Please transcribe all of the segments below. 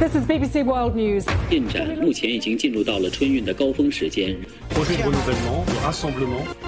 This is BBC World News. 进展目前已经进入到了春运的高峰时间。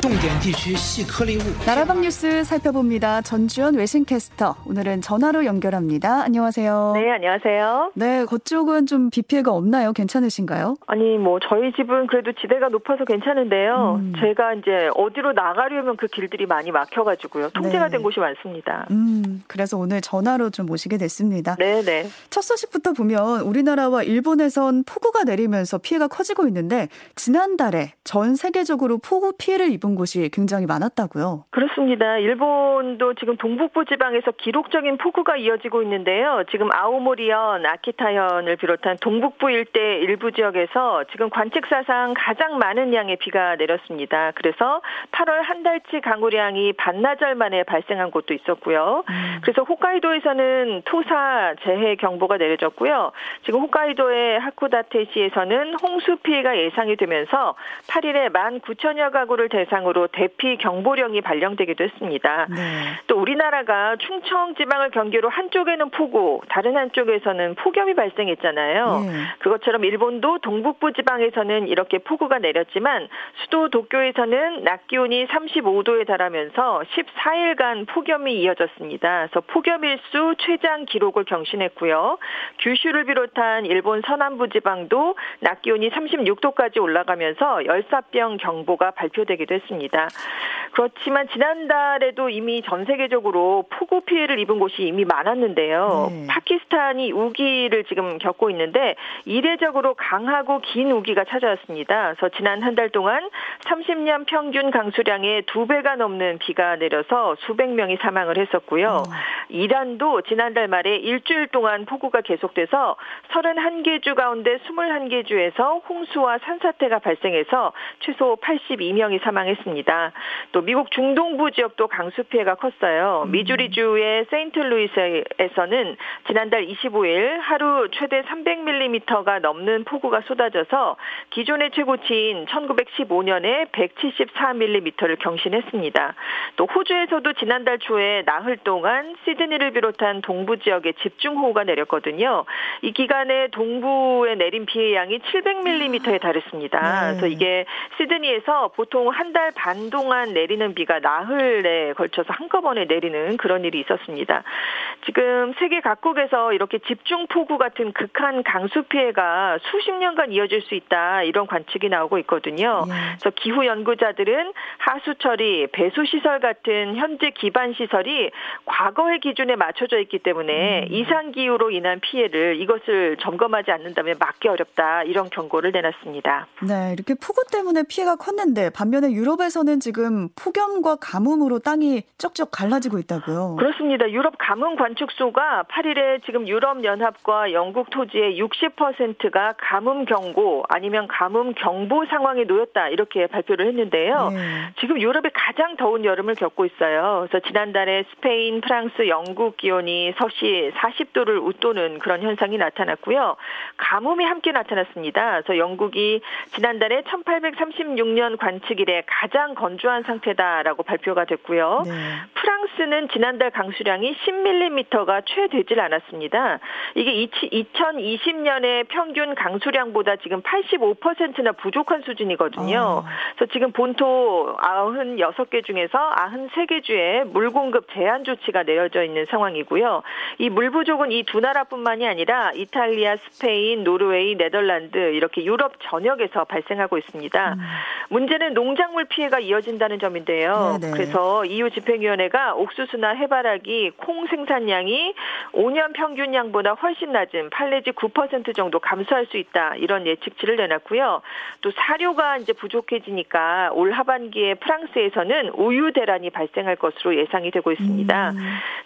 重点地区细颗粒物。 나라방 뉴스 살펴봅니다. 전주현 외신캐스터. 오늘은 전화로 연결합니다. 안녕하세요. 네, 안녕하세요. 네, 그쪽은 좀 비 피해가 없나요? 괜찮으신가요? 아니, 뭐, 저희 집은 그래도 지대가 높아서 괜찮은데요. 음. 제가 이제 어디로 나가려면 그 길들이 많이 막혀가지고요. 통제가 네. 된 곳이 많습니다. 음, 그래서 오늘 전화로 좀 모시게 됐습니다. 네네. 첫 소식부터 보면 우리나라와 일본에선 폭우가 내리면서 피해가 커지고 있는데 지난달에 전 세계적으로 폭우 피해를 입은 곳이 굉장히 많았다고요. 그렇습니다. 일본도 지금 동북부 지방에서 기록적인 폭우가 이어지고 있는데요. 지금 아오모리현, 아키타현을 비롯한 동북부 일대 일부 지역에서 지금 관측사상 가장 많은 양의 비가 내렸습니다. 그래서 8월 한 달치 강우량이 반나절 만에 발생한 곳도 있었고요. 그래서 호카이도에서는 토사 재해 경보가 내려졌고요. 지금 호카이도의 하쿠다테시에서는 홍수 피해가 예상이 되면서 8일에 19,000여 가구를 대상으로 대피 경보령이 발령되기도 했습니다. 네. 또 우리나라가 충청 지방을 경계로 한쪽에는 폭우, 다른 한쪽에서는 폭염이 발생했잖아요. 예. 그것처럼 일본도 동북부 지방에서는 이렇게 폭우가 내렸지만 수도 도쿄에서는 낮 기온이 35도에 달하면서 14일간 폭염이 이어졌습니다. 그래서 폭염일수 최장 기록을 경신했고요. 규슈 를 비롯한 일본 서남부 지방도 낮 기온이 36도까지 올라가면서 열사병 경보가 발표되기도 했습니다. 그렇지만 지난달에도 이미 전 세계적으로 폭우 피해를 입은 곳이 이미 많았는데요. 네. 파키스탄이 우기를 지금 겪고 있는데 이례적으로 강하고 긴 우기가 찾아왔습니다. 그래서 지난 한 달 동안 30년 평균 강수량의 두 배가 넘는 비가 내려서 수백 명이 사망을 했었고요. 이란도 지난달 말에 일주일 동안 폭우가 계속돼서 31개 주 가운데 21개 주에서 홍수와 산사태가 발생해서 최소 82명이 사망했습니다. 또 미국 중동부 지역도 강수 피해가 컸어요. 미주리주의 세인트루이스에서는 지난달 25일 하루 최대 300mm가 넘는 폭우가 쏟아져서 기존의 최고치인 1915년에 174mm를 경신했습니다. 또 호주에서도 지난달 초에 나흘 동안 시드니를 비롯한 동부 지역에 집중호우가 내렸거든요. 이 기간에 동부에 내린 비의 양이 700mm에 달했습니다. 네. 그래서 이게 시드니에서 보통 한 달 반 동안 내리는 비가 나흘에 걸쳐서 한꺼번에 내리는 그런 일이 있었습니다. 지금 세계 각국에서 이렇게 집중 폭우 같은 극한 강수 피해가 수십 년간 이어질 수 있다 이런 관측이 나오고 있거든요. 예. 그래서 기후 연구자들은 하수 처리, 배수 시설 같은 현재 기반 시설이 과거의 기준에 맞춰져 있기 때문에 이상 기후로 인한 피해를 이것을 점검하지 않는다면 막기 어렵다 이런 경고를 내놨습니다. 네, 이렇게 폭우 때문에 피해가 컸는데 반면에 유럽에서는 지금 폭염과 가뭄으로 땅이 쩍쩍 갈라지고 있다고요. 그렇습니다. 유럽 가뭄 관측소가 8일에 지금 유럽 연합과 영국 토지의 60%가 가뭄 경고 아니면 가뭄 경보 상황에 놓였다 이렇게 발표를 했는데요. 네. 지금 유럽이 가장 더운 여름을 겪고 있어요. 그래서 지난달에 스페인, 프랑스, 영국 기온이 서시 40도를 웃도는 그런 현상이 나타났고요. 가뭄이 함께 나타났습니다. 그래서 영국이 지난달에 1836년 관측 이래 가장 건조한 상태다라고 발표가 됐고요. 네. 프랑 스는 지난달 강수량이 10mm가 채 되질 않았습니다. 이게 2020년의 평균 강수량보다 지금 85%나 부족한 수준이거든요. 아. 그래서 지금 본토 96개 중에서 93개 주에 물 공급 제한 조치가 내려져 있는 상황이고요. 이 물 부족은 이 두 나라뿐만이 아니라 이탈리아, 스페인, 노르웨이, 네덜란드 이렇게 유럽 전역에서 발생하고 있습니다. 문제는 농작물 피해가 이어진다는 점인데요. 네네. 그래서 EU 집행위원회가 옥수수나 해바라기, 콩 생산량이 5년 평균량보다 훨씬 낮은 8 내지 9% 정도 감소할 수 있다 이런 예측치를 내놨고요. 또 사료가 이제 부족해지니까 올 하반기에 프랑스에서는 우유 대란이 발생할 것으로 예상이 되고 있습니다.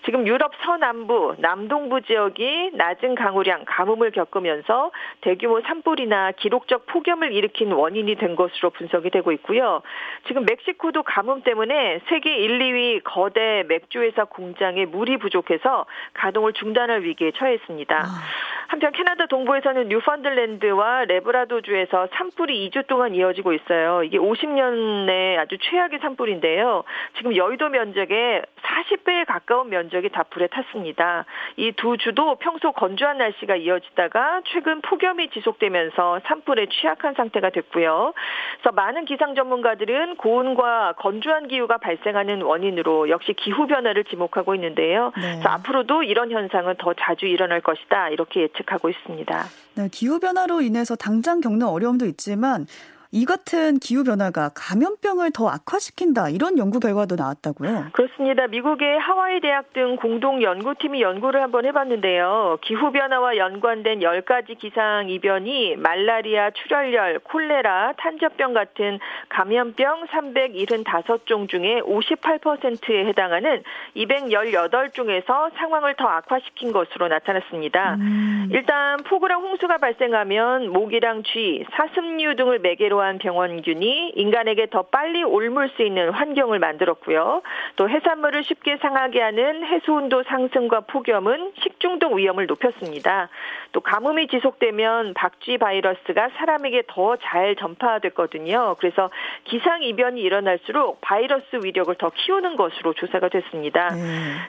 지금 유럽 서남부, 남동부 지역이 낮은 강우량, 가뭄을 겪으면서 대규모 산불이나 기록적 폭염을 일으킨 원인이 된 것으로 분석이 되고 있고요. 지금 멕시코도 가뭄 때문에 세계 1, 2위 거대 맥주 회사 공장에 물이 부족해서 가동을 중단할 위기에 처했습니다. 한편 캐나다 동부에서는 뉴펀들랜드와 레브라도주에서 산불이 2주 동안 이어지고 있어요. 이게 50년의 아주 최악의 산불인데요. 지금 여의도 면적의 40배에 가까운 면적이 다 불에 탔습니다. 이 두 주도 평소 건조한 날씨가 이어지다가 최근 폭염이 지속되면서 산불에 취약한 상태가 됐고요. 그래서 많은 기상 전문가들은 고온과 건조한 기후가 발생하는 원인으로 역시 기후 변화를 지목하고 있는데요. 네. 그래서 앞으로도 이런 현상은 더 자주 일어날 것이다 이렇게 예측 하고 있습니다. 네, 기후 변화로 인해서 당장 겪는 어려움도 있지만 이 같은 기후 변화가 감염병을 더 악화시킨다 이런 연구 결과도 나왔다고요. 그렇습니다. 미국의 하와이 대학 등 공동 연구팀이 연구를 한번 해봤는데요. 기후 변화와 연관된 10가지 기상 이변이 말라리아, 출혈열, 콜레라, 탄저병 같은 감염병 375종 중에 58%에 해당하는 218종에서 상황을 더 악화시킨 것으로 나타났습니다. 음. 일단 폭우랑 홍수가 발생하면 모기랑 쥐, 사슴류 등을 매개로 이러한 병원균이 인간에게 더 빨리 옮을 수 있는 환경을 만들었고요. 또 해산물을 쉽게 상하게 하는 해수 온도 상승과 폭염은 식중독 위험을 높였습니다. 또 가뭄이 지속되면 박쥐 바이러스가 사람에게 더 잘 전파됐거든요. 그래서 기상 이변이 일어날수록 바이러스 위력을 더 키우는 것으로 조사가 됐습니다. 네.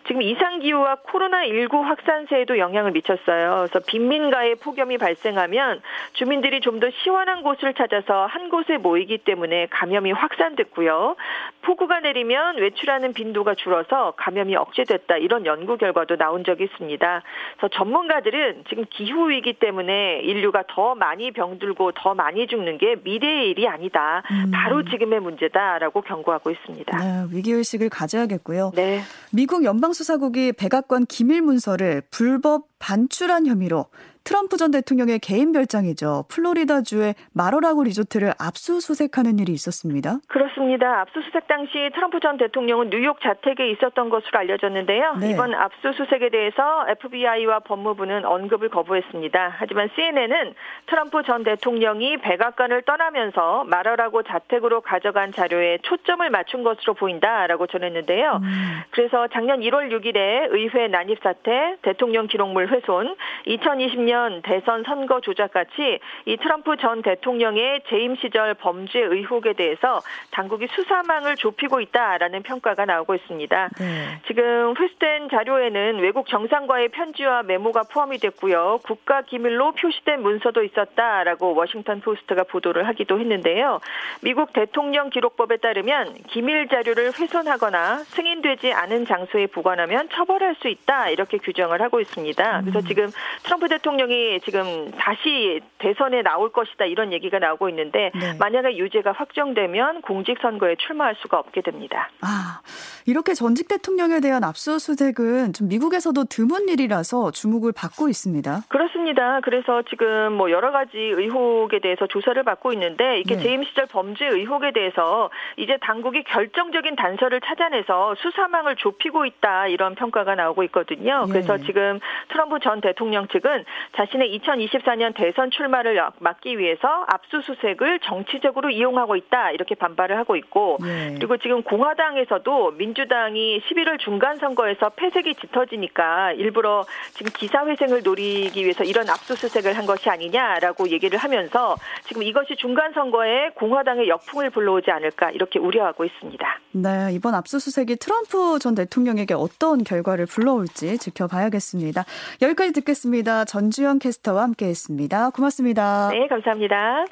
지금 이상 기후와 코로나 19 확산세에도 영향을 미쳤어요. 그래서 빈민가에 폭염이 발생하면 주민들이 좀 더 시원한 곳을 찾아서 한 곳에 모이기 때문에 감염이 확산됐고요. 폭우가 내리면 외출하는 빈도가 줄어서 감염이 억제됐다 이런 연구 결과도 나온 적이 있습니다. 그래서 전문가들은 지금 기후 위기 때문에 인류가 더 많이 병들고 더 많이 죽는 게 미래의 일이 아니다. 음. 바로 지금의 문제다라고 경고하고 있습니다. 네, 위기 의식을 가져야겠고요. 네. 미국 연방수사국이 백악관 기밀 문서를 불법 반출한 혐의로 트럼프 전 대통령의 개인 별장이죠. 플로리다주의 마로라고 리조트를 압수수색하는 일이 있었습니다. 그렇습니다. 압수수색 당시 트럼프 전 대통령은 뉴욕 자택에 있었던 것으로 알려졌는데요. 네. 이번 압수수색에 대해서 FBI와 법무부는 언급을 거부했습니다. 하지만 CNN은 트럼프 전 대통령이 백악관을 떠나면서 마로라고 자택으로 가져간 자료에 초점을 맞춘 것으로 보인다라고 전했는데요. 음. 그래서 작년 1월 6일에 의회 난입 사태, 대통령 기록물 훼손, 2020년 2020년 대선 선거 조작 같이 이 트럼프 전 대통령의 재임 시절 범죄 의혹에 대해서 당국이 수사망을 좁히고 있다라는 평가가 나오고 있습니다. 네. 지금 회수된 자료에는 외국 정상과의 편지와 메모가 포함이 됐고요. 국가 기밀로 표시된 문서도 있었다라고 워싱턴 포스트가 보도를 하기도 했는데요. 미국 대통령 기록법에 따르면 기밀 자료를 훼손하거나 승인되지 않은 장소에 보관하면 처벌할 수 있다 이렇게 규정을 하고 있습니다. 그래서 음. 지금 트럼프 대통령 대통령이 지금 다시 대선에 나올 것이다 이런 얘기가 나오고 있는데 네. 만약에 유죄가 확정되면 공직선거에 출마할 수가 없게 됩니다. 아 이렇게 전직 대통령에 대한 압수수색은 좀 미국에서도 드문 일이라서 주목을 받고 있습니다. 그렇습니다. 그래서 지금 뭐 여러 가지 의혹에 대해서 조사를 받고 있는데 이렇게 네. 재임 시절 범죄 의혹에 대해서 이제 당국이 결정적인 단서를 찾아내서 수사망을 좁히고 있다 이런 평가가 나오고 있거든요. 그래서 네. 지금 트럼프 전 대통령 측은 자신의 2024년 대선 출마를 막기 위해서 압수수색을 정치적으로 이용하고 있다 이렇게 반발을 하고 있고 네. 그리고 지금 공화당에서도 민주당이 11월 중간 선거에서 패색이 짙어지니까 일부러 지금 기사회생을 노리기 위해서 이런 압수수색을 한 것이 아니냐라고 얘기를 하면서 지금 이것이 중간 선거에 공화당의 역풍을 불러오지 않을까 이렇게 우려하고 있습니다. 네, 이번 압수수색이 트럼프 전 대통령에게 어떤 결과를 불러올지 지켜봐야겠습니다. 여기까지 듣겠습니다. 전주 주연 캐스터와 함께했습니다. 고맙습니다. 네, 감사합니다.